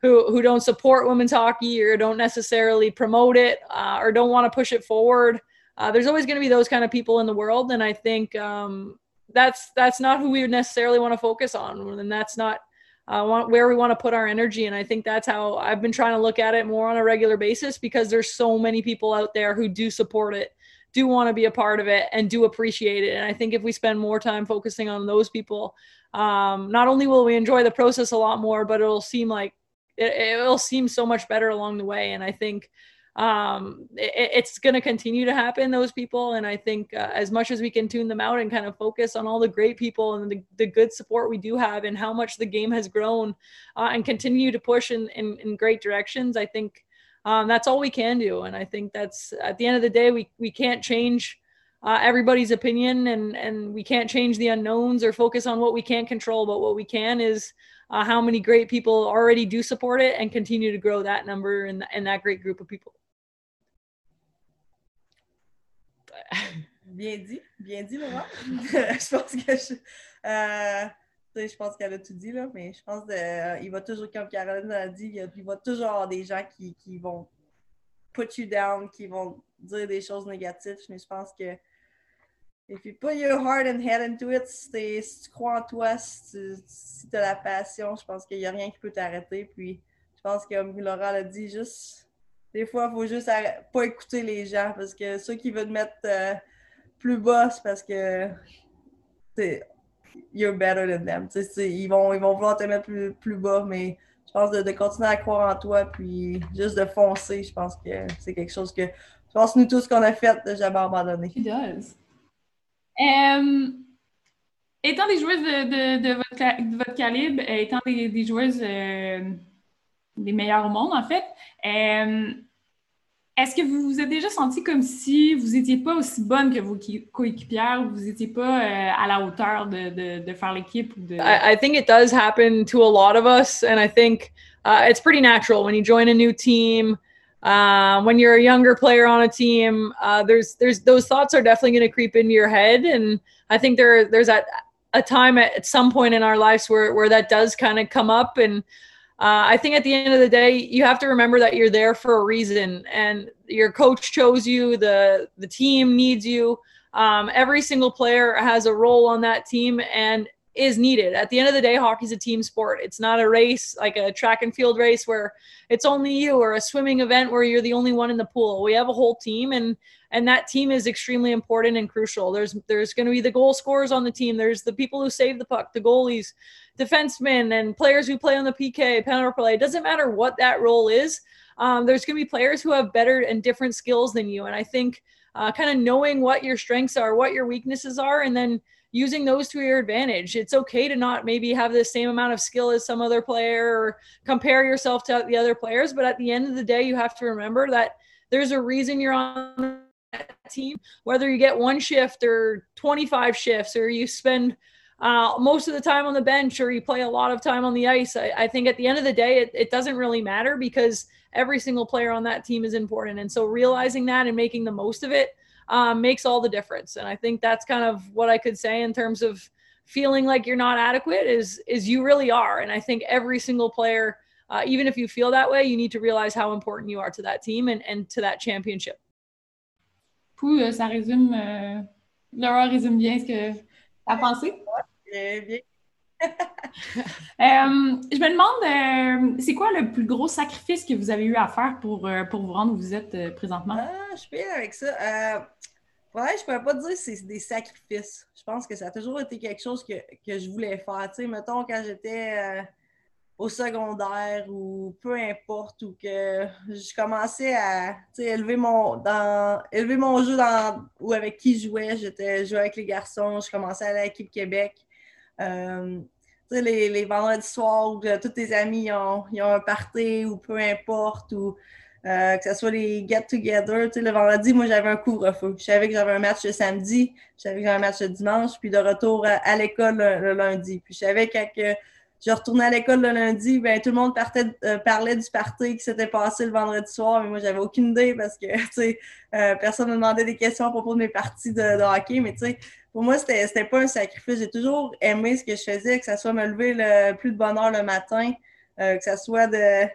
who who don't support women's hockey or don't necessarily promote it uh, or don't want to push it forward. Uh, there's always going to be those kind of people in the world, and I think um, that's that's not who we necessarily want to focus on, and that's not uh, where we want to put our energy. And I think that's how I've been trying to look at it more on a regular basis because there's so many people out there who do support it, do want to be a part of it, and do appreciate it. And I think if we spend more time focusing on those people, um, not only will we enjoy the process a lot more, but it'll seem like it, will seem so much better along the way. And I think um, it, it's going to continue to happen, those people. And I think uh, as much as we can tune them out and kind of focus on all the great people and the, the good support we do have and how much the game has grown uh, and continue to push in, in, in great directions, I think um, that's all we can do. And I think that's at the end of the day, we, we can't change uh, everybody's opinion and and we can't change the unknowns or focus on what we can't control but what we can is uh, how many great people already do support it and continue to grow that number and, and that great group of people. Bien dit, bien dit, Laurent. je pense que je, euh, je pense qu'elle a tout dit, là, mais je pense qu'il euh, va toujours, comme Caroline a dit, il, va toujours avoir des gens qui, qui vont put you down, qui vont dire des choses négatives, mais je pense que if you put your heart and head into it, si, tu crois en toi, si tu as la passion, je pense qu'il n'y a rien qui peut t'arrêter. Puis je pense que, comme Laura l'a dit, juste des fois, il faut juste pas écouter les gens parce que ceux qui veulent te mettre euh, plus bas, c'est parce que you're better than them. Ils vont, ils vont vouloir te mettre plus, plus bas, mais je pense de, de, continuer à croire en toi puis juste de foncer, je pense que c'est quelque chose que je pense nous tous qu'on a fait de jamais abandonner. It does? Euh, étant des joueuses de, de, votre, de votre, calibre, étant des, des joueuses euh, des meilleurs au monde, en fait. Euh, est-ce que vous vous êtes déjà senti comme si vous n'étiez pas aussi bonne que vos coéquipières ou vous n'étiez pas euh, à la hauteur de, de, de faire l'équipe? De... I, I, think it does happen to a lot of us, and I think uh, it's pretty natural when you join a new team. Uh, when you're a younger player on a team, uh, there's there's those thoughts are definitely going to creep into your head, and I think there there's at a time at, at some point in our lives where where that does kind of come up and uh, I think at the end of the day, you have to remember that you're there for a reason, and your coach chose you. the The team needs you. Um, every single player has a role on that team and is needed. At the end of the day, hockey's a team sport. It's not a race like a track and field race where it's only you, or a swimming event where you're the only one in the pool. We have a whole team, and and that team is extremely important and crucial. There's there's going to be the goal scorers on the team. There's the people who save the puck, the goalies defensemen and players who play on the PK, penalty play. It doesn't matter what that role is. Um, there's going to be players who have better and different skills than you. And I think uh, kind of knowing what your strengths are, what your weaknesses are, and then using those to your advantage. It's okay to not maybe have the same amount of skill as some other player or compare yourself to the other players. But at the end of the day, you have to remember that there's a reason you're on that team, whether you get one shift or 25 shifts or you spend uh, most of the time on the bench or you play a lot of time on the ice. I, I think at the end of the day, it, it, doesn't really matter because every single player on that team is important. And so realizing that and making the most of it um, makes all the difference. And I think that's kind of what I could say in terms of feeling like you're not adequate is is you really are. And I think every single player, uh, even if you feel that way, you need to realize how important you are to that team and, and to that championship. Pou, euh, ça résume, euh, Laura résume bien ce que tu as pensé. Bien, bien. euh, je me demande, euh, c'est quoi le plus gros sacrifice que vous avez eu à faire pour, euh, pour vous rendre où vous êtes présentement? Ah, je suis avec ça. je pourrais pas dire que c'est des sacrifices. Je pense que ça a toujours été quelque chose que, que je voulais faire. Mettons, quand j'étais au secondaire ou peu importe, ou que je commençais à élever mon, dans, élever mon jeu dans, ou avec qui je jouais. J'étais jouais avec les garçons, je commençais à aller à l'équipe Québec. Euh, les, les, vendredis soirs où tous tes amis ont, ont, un party ou peu importe, ou euh, que ce soit les get-together. Le vendredi, moi, j'avais un couvre-feu. Je savais que j'avais un match le samedi, je savais que j'avais un match le dimanche, puis de retour à, l'école le, lundi. Puis je savais que, je retournais à l'école le lundi, ben, tout le monde partait, euh, parlait du party qui s'était passé le vendredi soir, mais moi, j'avais aucune idée parce que, euh, personne ne me demandait des questions à propos de mes parties de, hockey, mais tu sais, pour moi, c'était pas un sacrifice. J'ai toujours aimé ce que je faisais, que ce soit me lever le plus de bonne heure le matin, euh, que ce soit de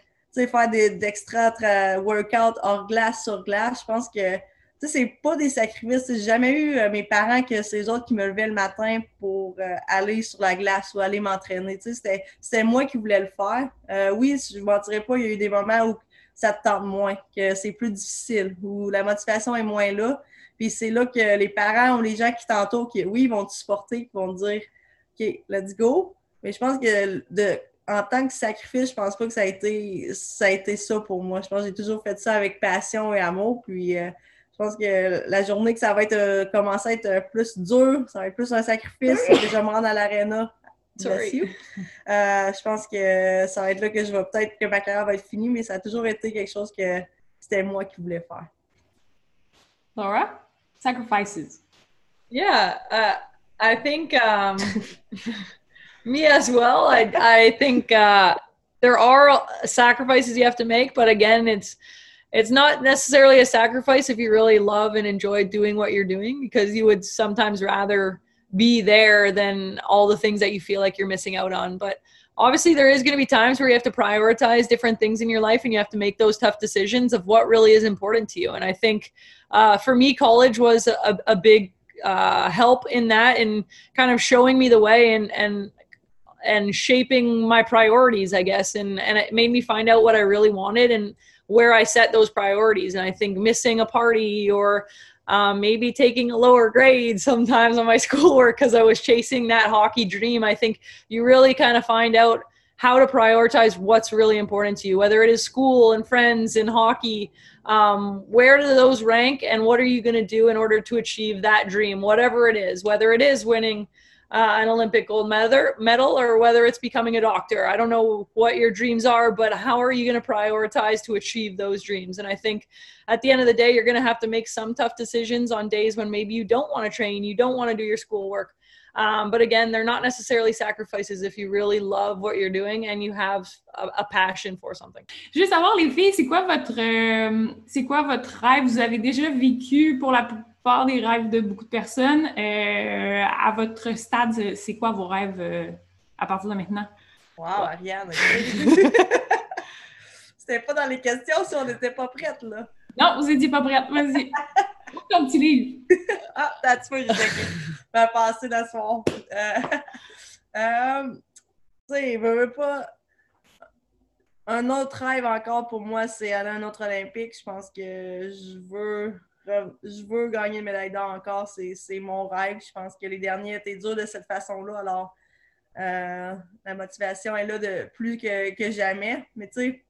faire d'extra workout hors glace sur glace. Je pense que c'est pas des sacrifices. J'ai jamais eu euh, mes parents que c'est eux autres qui me levaient le matin pour euh, aller sur la glace ou aller m'entraîner. C'était moi qui voulais le faire. oui, je ne mentirais pas, il y a eu des moments où ça te tente moins, que c'est plus difficile, où la motivation est moins là. Puis c'est là que les parents ou les gens qui t'entourent, qui, oui, vont te supporter, qui vont te dire OK, let's go. Mais je pense que en tant que sacrifice, je pense pas que ça a été ça, a été ça pour moi. Je pense que j'ai toujours fait ça avec passion et amour. Puis euh, je pense que la journée que ça va être euh, commencer à être plus dur, ça va être plus un sacrifice que je me rendre à l'aréna. Euh, je pense que ça va être là que je vais peut-être que ma carrière va être finie, mais ça a toujours été quelque chose que c'était moi qui voulais faire. Laura? sacrifices? Yeah, uh, I think um, me as well. I I think uh, there are sacrifices you have to make, but again, it's it's not necessarily a sacrifice if you really love and enjoy doing what you're doing because you would sometimes rather be there than all the things that you feel like you're missing out on. But obviously there is going to be times where you have to prioritize different things in your life and you have to make those tough decisions of what really is important to you and i think uh, for me college was a, a big uh, help in that and kind of showing me the way and and and shaping my priorities i guess and and it made me find out what i really wanted and where i set those priorities and i think missing a party or um, maybe taking a lower grade sometimes on my schoolwork because I was chasing that hockey dream. I think you really kind of find out how to prioritize what's really important to you, whether it is school and friends and hockey. Um, where do those rank, and what are you going to do in order to achieve that dream, whatever it is, whether it is winning uh, an Olympic gold medal, or whether it's becoming a doctor. I don't know what your dreams are, but how are you going to prioritize to achieve those dreams? And I think at the end of the day, you're going to have to make some tough decisions on days when maybe you don't want to train, you don't want to do your schoolwork. Um, but again, they're not necessarily sacrifices if you really love what you're doing and you have a, a passion for something. Juste savoir, les filles, c'est quoi votre, euh, c'est quoi votre rêve? Vous avez déjà vécu pour la plupart des rêves de beaucoup de personnes. Euh, à votre stade, c'est quoi vos rêves euh, à partir de maintenant? Wow, Ariane! C'était pas dans les questions si on n'était pas prête, là. Non, vous n'étiez pas prête. Vas-y. Comme petit livre. ah, what you think. Va passer dans son. Euh, euh, tu sais, veut pas. Un autre rêve encore pour moi, c'est aller à un autre Olympique. Je pense que je veux je veux gagner une médaille d'or encore, c'est mon rêve. Je pense que les derniers étaient durs de cette façon-là. Alors, euh, la motivation est là de plus que, jamais. Mais tu sais,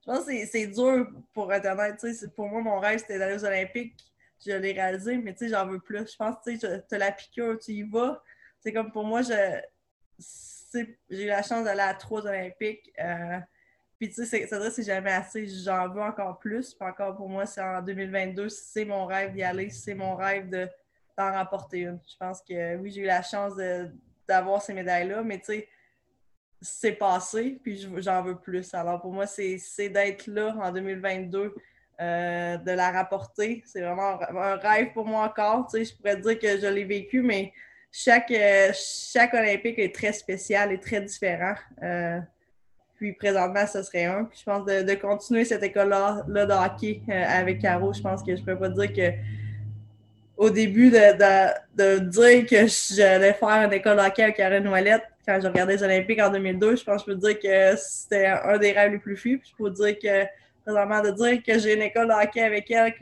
je pense que c'est dur pour honnête. Pour moi, mon rêve, c'était d'aller aux Olympiques. Je l'ai réalisé, mais tu sais, j'en veux plus. Je pense que tu as la piqûre, tu y vas. C'est comme pour moi, j'ai eu la chance d'aller à trois Olympiques. Euh, puis tu sais, ça c'est jamais assez. J'en veux encore plus. Puis encore pour moi, c'est en 2022, c'est mon rêve d'y aller, c'est mon rêve d'en remporter une. Je pense que oui, j'ai eu la chance d'avoir ces médailles-là, mais tu sais, c'est passé, puis j'en veux plus. Alors pour moi, c'est d'être là en 2022, euh, de la rapporter. C'est vraiment un rêve pour moi encore. Tu sais, je pourrais dire que je l'ai vécu, mais chaque, euh, chaque Olympique est très spécial et très différent. Euh, puis présentement, ce serait un. Je pense de, continuer cette école-là de hockey avec Caro, je pense que je peux pas dire que au début de, dire que j'allais faire une école de hockey avec Karen Ouellette, quand j'ai regardé les Olympiques en 2002, je pense que je peux dire que c'était un des rêves les plus fus. je peux dire que, présentement, de dire que j'ai une école de hockey avec elle,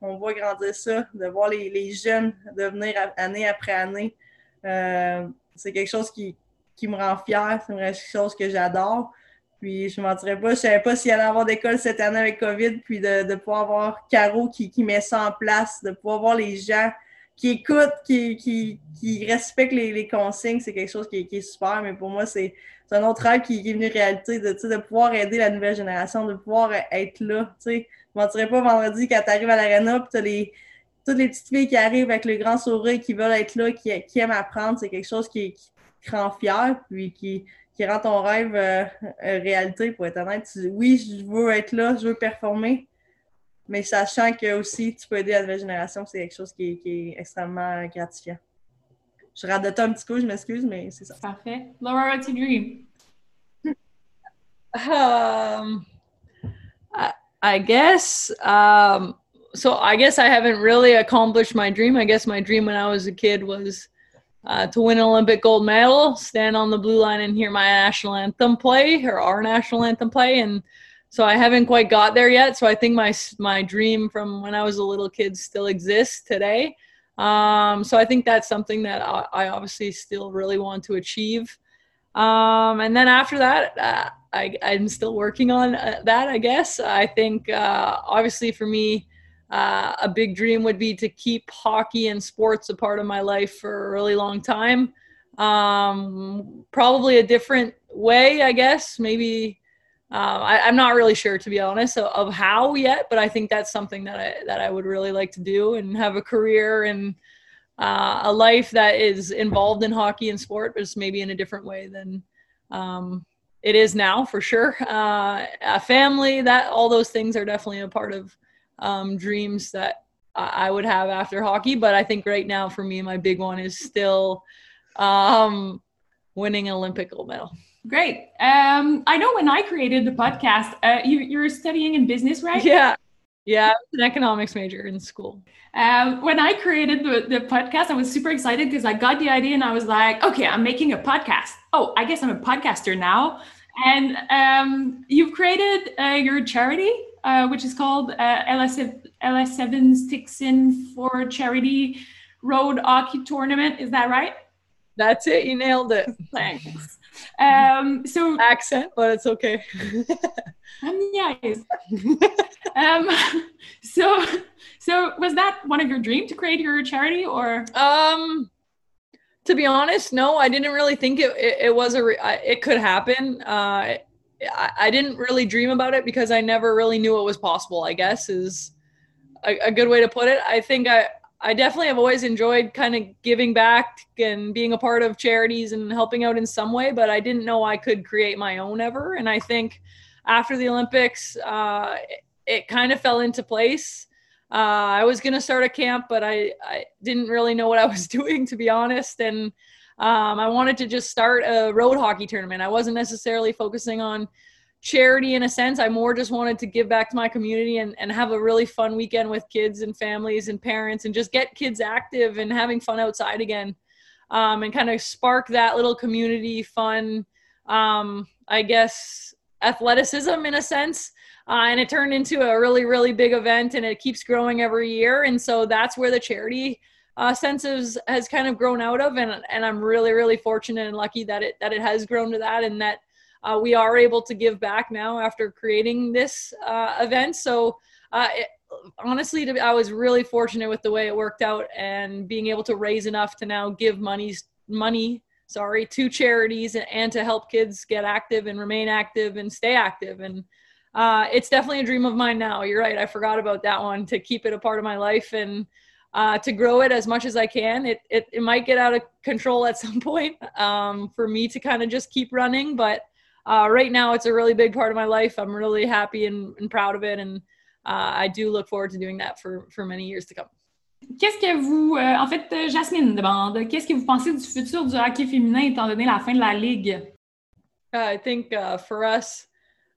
qu'on voit grandir ça, de voir les, jeunes devenir année après année, euh, c'est quelque chose qui, me rend fière, c'est quelque chose que j'adore. Puis je ne mentirais pas, je ne savais pas s'il allait avoir d'école cette année avec COVID, puis de, pouvoir avoir Caro qui, qui, met ça en place, de pouvoir voir les gens qui écoute, qui, qui, qui respecte les, les consignes, c'est quelque chose qui, est super. Mais pour moi, c'est un autre rêve qui, est venu réalité, de, de pouvoir aider la nouvelle génération, de pouvoir être là. Je ne mentirais pas vendredi quand tu arrives à l'arena, puis tu as les, toutes les petites filles qui arrivent avec le grand sourire, qui veulent être là, qui, qui aiment apprendre. C'est quelque chose qui, qui rend fier, puis qui, qui rend ton rêve euh, euh, réalité, pour être honnête. oui, je veux être là, je veux performer, mais sachant que aussi tu peux aider la nouvelle génération, c'est quelque chose qui est, extrêmement gratifiant. Je radote un petit coup, je m'excuse, mais c'est ça. Parfait. Laura, what's your dream? Um, I, I guess, um, so I guess I haven't really accomplished my dream. I guess my dream when I was a kid was uh, to win an Olympic gold medal, stand on the blue line and hear my national anthem play or our national anthem play. And so I haven't quite got there yet. So I think my my dream from when I was a little kid still exists today. Um, so I think that's something that I, I, obviously still really want to achieve. Um, and then after that, uh, I, am still working on uh, that. I guess I think uh, obviously for me, uh, a big dream would be to keep hockey and sports a part of my life for a really long time. Um, probably a different way, I guess. Maybe um, I, am not really sure, to be honest, of, of, how yet, but I think that's something that I that I would really like to do and have a career and uh, a life that is involved in hockey and sport, but just maybe in a different way than um, it is now, for sure. Uh, a family, that all those things are definitely a part of um, dreams that I would have after hockey. But I think right now, for me, my big one is still um, winning an Olympic gold medal. Great. Um, I know when I created the podcast, uh, you, you're studying in business, right? Yeah. Yeah, I was an economics major in school. Um, when I created the, the podcast, I was super excited because I got the idea and I was like, okay, I'm making a podcast. Oh, I guess I'm a podcaster now. And um, you've created uh, your charity, uh, which is called uh, LS, LS7 Sticks In for Charity Road Hockey Tournament. Is that right? That's it. You nailed it. Thanks. Um, so accent, but it's okay. um, yes. um, so, so was that one of your dreams to create your charity, or um, to be honest, no, I didn't really think it, it, it was a, re- it could happen. Uh, I, didn't really dream about it because I never really knew it was possible, I guess is a, a good way to put it. I think I, I definitely have always enjoyed kind of giving back and being a part of charities and helping out in some way, but I didn't know I could create my own ever. And I think after the Olympics, uh, it, it kind of fell into place. Uh, I was going to start a camp, but I, I didn't really know what I was doing, to be honest. And um, I wanted to just start a road hockey tournament. I wasn't necessarily focusing on charity in a sense. I more just wanted to give back to my community and, and have a really fun weekend with kids and families and parents and just get kids active and having fun outside again um, and kind of spark that little community fun, um, I guess, athleticism in a sense. Uh, and it turned into a really, really big event and it keeps growing every year. And so that's where the charity uh, sense is, has kind of grown out of. And, and I'm really, really fortunate and lucky that it, that it has grown to that and that uh, we are able to give back now after creating this uh, event. So uh, it, honestly, to, I was really fortunate with the way it worked out and being able to raise enough to now give money's money sorry to charities and, and to help kids get active and remain active and stay active and uh, it's definitely a dream of mine now. You're right. I forgot about that one to keep it a part of my life and uh, to grow it as much as I can. It, it, it might get out of control at some point um, for me to kind of just keep running. But uh, right now, it's a really big part of my life. I'm really happy and, and proud of it. And uh, I do look forward to doing that for, for many years to come. Qu'est-ce que vous, euh, en fait, euh, Jasmine demande, qu'est-ce que vous pensez du futur du hockey féminin étant donné la fin de la ligue? I think uh, for us,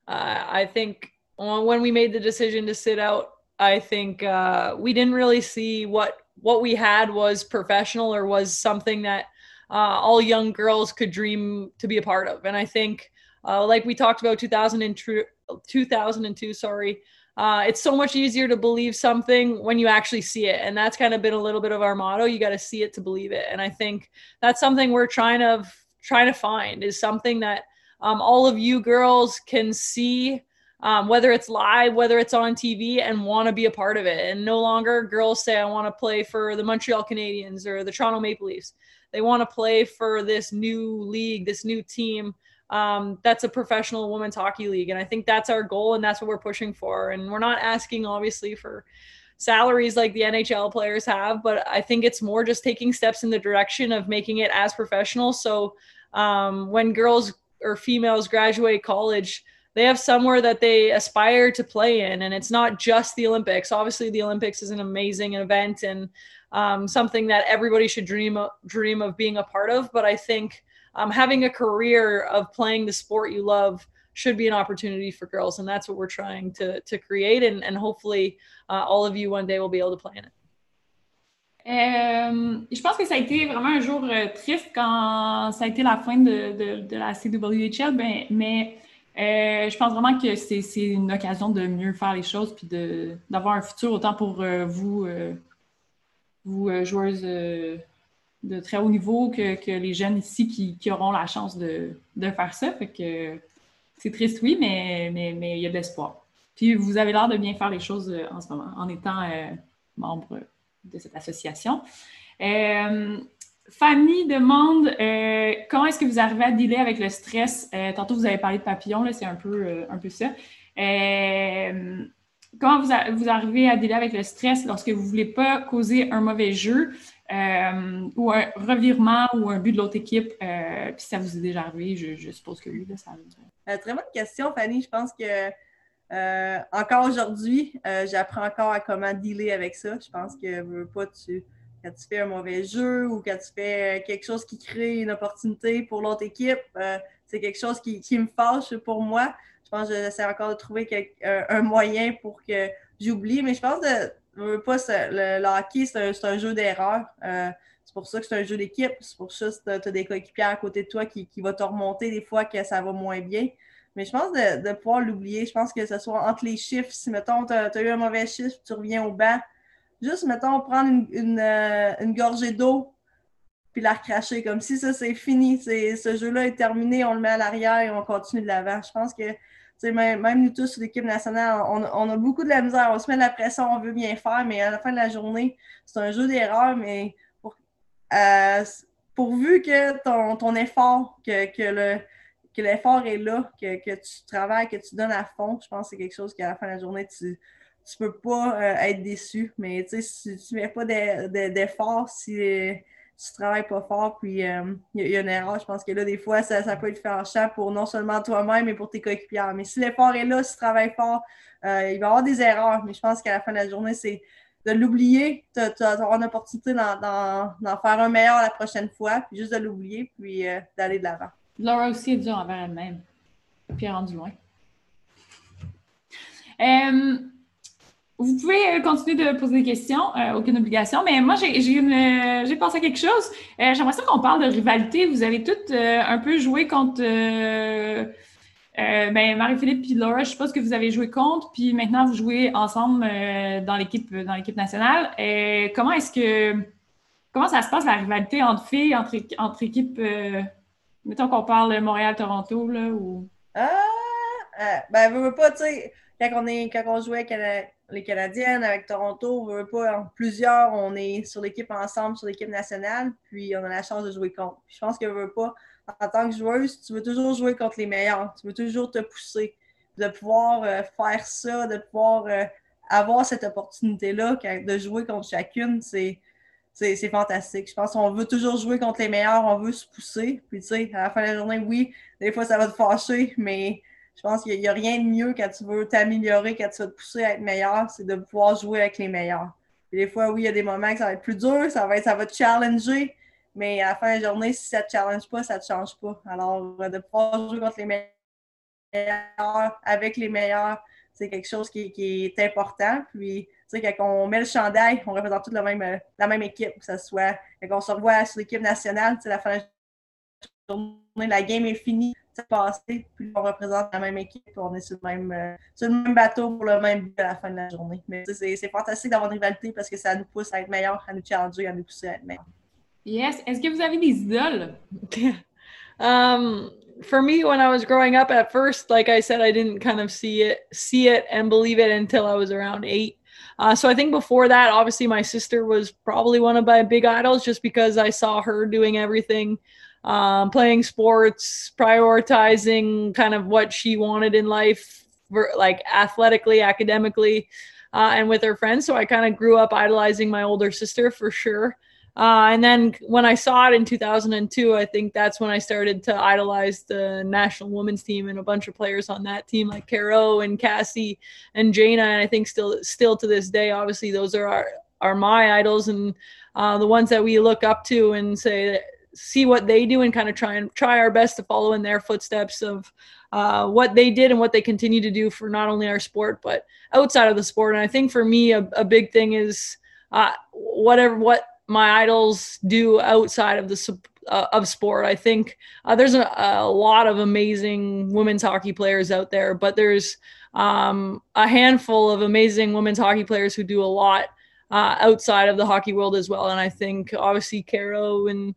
uh, I think when we made the decision to sit out, I think uh, we didn't really see what what we had was professional or was something that uh, all young girls could dream to be a part of. And I think, uh, like we talked about 2002, 2002 sorry, uh, it's so much easier to believe something when you actually see it. And that's kind of been a little bit of our motto. You got to see it to believe it. And I think that's something we're trying to trying to find is something that um, all of you girls can see um, whether it's live, whether it's on TV, and want to be a part of it. And no longer girls say, I want to play for the Montreal Canadiens or the Toronto Maple Leafs. They want to play for this new league, this new team um, that's a professional women's hockey league. And I think that's our goal, and that's what we're pushing for. And we're not asking, obviously, for salaries like the NHL players have, but I think it's more just taking steps in the direction of making it as professional. So um, when girls or females graduate college, they have somewhere that they aspire to play in, and it's not just the Olympics. Obviously, the Olympics is an amazing event and um, something that everybody should dream of, dream of being a part of. But I think um, having a career of playing the sport you love should be an opportunity for girls, and that's what we're trying to to create. And, and hopefully, uh, all of you one day will be able to play in it. Euh, je pense que ça a été vraiment un jour euh, triste quand ça a été la fin de, de, de la CWHL, ben, mais euh, je pense vraiment que c'est une occasion de mieux faire les choses puis d'avoir un futur autant pour euh, vous, euh, vous joueuses de très haut niveau que, les jeunes ici qui, auront la chance de, faire ça. Fait que c'est triste, oui, mais, mais, mais il y a de l'espoir. Puis vous avez l'air de bien faire les choses en ce moment en étant membre de cette association. Euh, Fanny demande euh, comment est-ce que vous arrivez à dealer avec le stress? Euh, tantôt, vous avez parlé de papillon, c'est un peu, un peu ça. comment vous, vous, arrivez à dealer avec le stress lorsque vous ne voulez pas causer un mauvais jeu ou un revirement ou un but de l'autre équipe? puis ça vous est déjà arrivé, je, suppose que oui. Là, ça très bonne question, Fanny. Je pense que euh, encore aujourd'hui, euh, j'apprends encore à comment dealer avec ça. Je pense que pas, tu, quand tu fais un mauvais jeu ou quand tu fais quelque chose qui crée une opportunité pour l'autre équipe, euh, c'est quelque chose qui, me fâche pour moi. Je pense que j'essaie encore de trouver un, moyen pour que j'oublie, mais je pense que pas, le, hockey, c'est un, jeu d'erreur. c'est pour ça que c'est un jeu d'équipe. C'est pour ça que tu as, des coéquipiers à côté de toi qui, qui vont te remonter des fois que ça va moins bien. Mais je pense de, pouvoir l'oublier. Je pense que ce soit entre les chiffres. Si, mettons, tu as, eu un mauvais chiffre, tu reviens au banc, juste, mettons, prendre une, euh, gorgée d'eau puis la recracher. Comme si ça, c'est fini. Ce jeu-là est terminé, on le met à l'arrière et on continue de l'avant. Je pense que même, même nous tous, l'équipe nationale, on, a beaucoup de la misère. On se met de la pression, on veut bien faire, mais à la fin de la journée, c'est un jeu d'erreur, mais pour, euh, pourvu que ton, ton effort, que, que le que l'effort est là, que, que, tu travailles, que tu donnes à fond, je pense que c'est quelque chose qu'à la fin de la journée, tu ne peux pas euh, être déçu. Mais si tu mets pas d'effort, si tu ne travailles pas fort, puis il euh, y, a une erreur, je pense que là, des fois, ça, ça peut être fâchant pour non seulement toi-même, mais pour tes coéquipiers. Mais si l'effort est là, si tu travailles fort, euh, il va y avoir des erreurs. Mais je pense qu'à la fin de la journée, c'est de l'oublier, tu auras une opportunité d'en faire un meilleur la prochaine fois, puis juste de l'oublier, puis d'aller de l'avant. Laura aussi est dure envers elle-même. Puis elle est rendue loin. Euh, vous pouvez euh, continuer de poser des questions, euh, aucune obligation, mais moi, j'ai pensé à quelque chose. J'aimerais ça qu'on parle de rivalité. Vous avez toutes un peu joué contre ben, Marie-Philippe et Laura. Je suppose que vous avez joué contre, puis maintenant vous jouez ensemble dans l'équipe dans l'équipe nationale. comment est-ce que comment ça se passe la rivalité entre filles, entre, équipes Mettons qu'on parle Montréal-Toronto, là, ou... Ah! Euh, ben, veux pas, tu sais, quand on, est, quand on jouait les Canadiennes, avec Toronto, on veut pas, plusieurs, on est sur l'équipe ensemble, sur l'équipe nationale, puis on a la chance de jouer contre. Je pense que veux pas, en tant que joueuse, tu veux toujours jouer contre les meilleurs, tu veux toujours te pousser, de pouvoir euh, faire ça, de pouvoir euh, avoir cette opportunité-là, de jouer contre chacune, c'est c'est fantastique. Je pense qu'on veut toujours jouer contre les meilleurs, on veut se pousser. Puis, tu sais, à la fin de la journée, oui, des fois, ça va te fâcher, mais je pense qu'il n'y a, rien de mieux quand tu veux t'améliorer, quand tu vas te pousser à être meilleur, c'est de pouvoir jouer avec les meilleurs. Puis, des fois, oui, il y a des moments que ça va être plus dur, ça va, être, te challenger, mais à la fin de la journée, si ça ne te challenge pas, ça ne te change pas. Alors, de pouvoir jouer contre les meilleurs, avec les meilleurs, c'est quelque chose qui, est important. Puis, tu sais, quand on met le chandail, on représente toute la même, euh, la même équipe, que ce soit quand on se revoit sur l'équipe nationale, la fin de la journée, la game est finie, passé, puis on représente la même équipe, on est sur le même, euh, sur le même bateau pour le même but à la fin de la journée. Mais c'est fantastique d'avoir une rivalité parce que ça nous pousse à être meilleurs, à nous challenger, à nous pousser à être meilleurs. Yes. Est-ce que vous avez des idoles? um, for me, when I was growing up, at first, like I said, I didn't kind of see it, see it and believe it until I was around eight. Uh, so I think before that, obviously, my sister was probably one of my big idols just because I saw her doing everything, um, playing sports, prioritizing kind of what she wanted in life, for, like athletically, academically, uh, and with her friends. So I kind of grew up idolizing my older sister for sure. Uh, and then when I saw it in 2002, I think that's when I started to idolize the national women's team and a bunch of players on that team like Caro and Cassie and Jaina. And I think still, still to this day, obviously those are our, are my idols and uh, the ones that we look up to and say, see what they do and kind of try and try our best to follow in their footsteps of uh, what they did and what they continue to do for not only our sport but outside of the sport. And I think for me, a, a big thing is uh, whatever what my idols do outside of the uh, of sport. I think uh, there's a, a, lot of amazing women's hockey players out there, but there's um, a handful of amazing women's hockey players who do a lot uh, outside of the hockey world as well. And I think obviously Caro and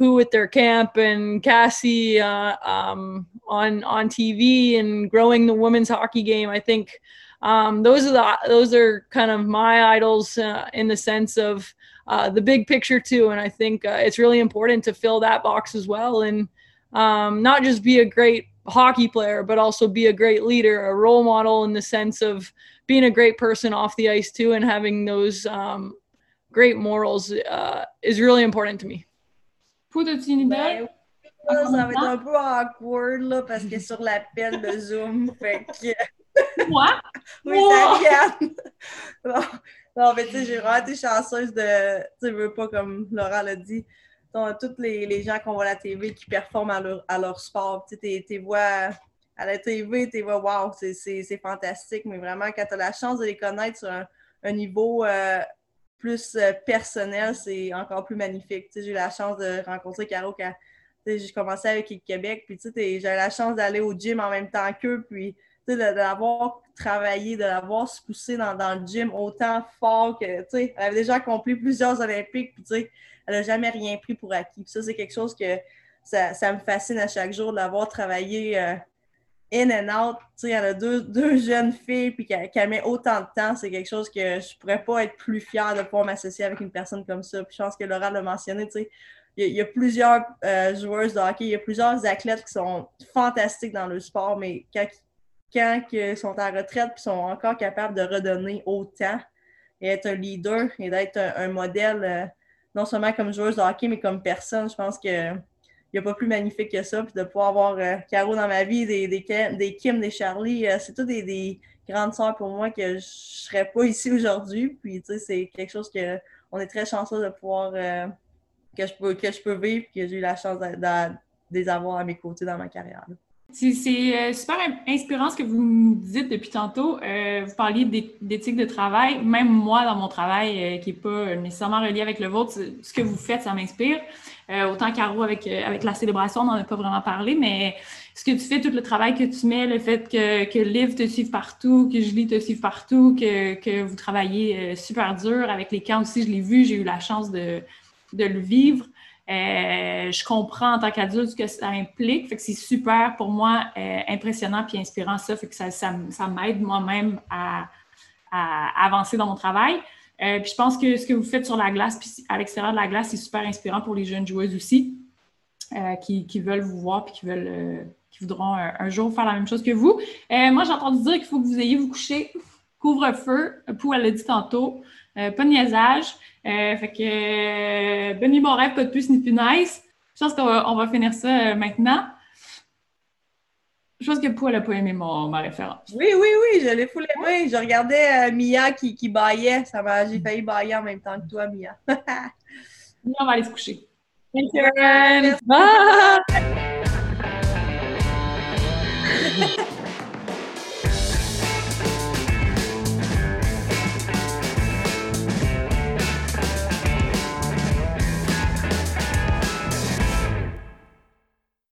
Pooh at their camp and Cassie uh, um, on on TV and growing the women's hockey game. I think um, those are the those are kind of my idols uh, in the sense of uh, the big picture too. And I think uh, it's really important to fill that box as well, and um, not just be a great hockey player, but also be a great leader, a role model in the sense of being a great person off the ice too, and having those um, great morals uh, is really important to me. Pour de ben, ça va être un peu awkward là, parce que sur l'appel de Zoom, fait que... Moi? oui, ça vient. Non, mais tu sais, j'ai vraiment été chanceuse de. Tu veux pas, comme Laura l'a dit, tous les, les, gens qu'on voit à la TV qui performent à leur, à leur sport. Tu sais, tes voix à la TV, tes voix, waouh, c'est fantastique. Mais vraiment, quand tu as la chance de les connaître sur un, niveau euh, plus euh, personnel, c'est encore plus magnifique. J'ai eu la chance de rencontrer Caro quand j'ai commencé avec le Québec. Puis, eu la chance d'aller au gym en même temps qu'eux. Puis, de, l'avoir travaillé, de l'avoir se poussé dans, le gym autant fort que, elle avait déjà accompli plusieurs Olympiques, puis elle n'a jamais rien pris pour acquis. ça, c'est quelque chose que ça, me fascine à chaque jour de l'avoir travaillé euh, in and out. Tu sais, elle a deux, jeunes filles, puis qu'elle met autant de temps, c'est quelque chose que je pourrais pas être plus fière de pouvoir m'associer avec une personne comme ça. Puis je pense que Laura l'a mentionné, tu sais, il y, a, plusieurs euh, joueuses de hockey, il y a plusieurs athlètes qui sont fantastiques dans le sport, mais quand, quand ils sont en retraite et sont encore capables de redonner autant et être un leader et d'être un, modèle, euh, non seulement comme joueuse de hockey, mais comme personne, je pense que il n'y a pas plus magnifique que ça. Puis de pouvoir avoir euh, Caro dans ma vie, des, des, Kim, des Charlie, c'est tout des, des, grandes sœurs pour moi que je ne serais pas ici aujourd'hui. Puis, tu sais, c'est quelque chose que on est très chanceux de pouvoir que je que je peux vivre et que j'ai eu la chance de, les avoir à mes côtés dans ma carrière. C'est euh, super inspirant ce que vous nous dites depuis tantôt. Euh, vous parliez d'éthique de travail. Même moi, dans mon travail, euh, qui n'est pas nécessairement relié avec le vôtre, ce que vous faites, ça m'inspire. Autant Caro, avec, avec la célébration, on n'en a pas vraiment parlé, mais ce que tu fais, tout le travail que tu mets, le fait que, que Liv te suive partout, que Julie te suive partout, que, que vous travaillez super dur. Avec les camps aussi, je l'ai vu, j'ai eu la chance de, de le vivre. Euh, je comprends en tant qu'adulte ce que ça implique. Fait que c'est super pour moi, euh, impressionnant puis inspirant ça. Fait que ça, ça, m'aide moi-même à, avancer dans mon travail. Euh, puis je pense que ce que vous faites sur la glace puis à l'extérieur de la glace, c'est super inspirant pour les jeunes joueuses aussi qui, qui, veulent vous voir puis qui veulent qui voudront un, jour faire la même chose que vous. moi, j'ai entendu dire qu'il faut que vous ayez vous coucher couvre-feu. Pou, elle l'a dit tantôt. pas de niaisage. Euh, fait que euh, nuit, bon rêve, pas de plus ni plus nice. Je pense qu'on va, finir ça euh, maintenant. Je pense que elle n'a pas aimé mon, ma référence. Oui, oui, oui, je l'ai fou aimé. Je regardais Mia qui, qui baillait. Ça m'a, j'ai failli bailler en même temps que toi, Mia. on va aller se coucher. Thank you, Bye!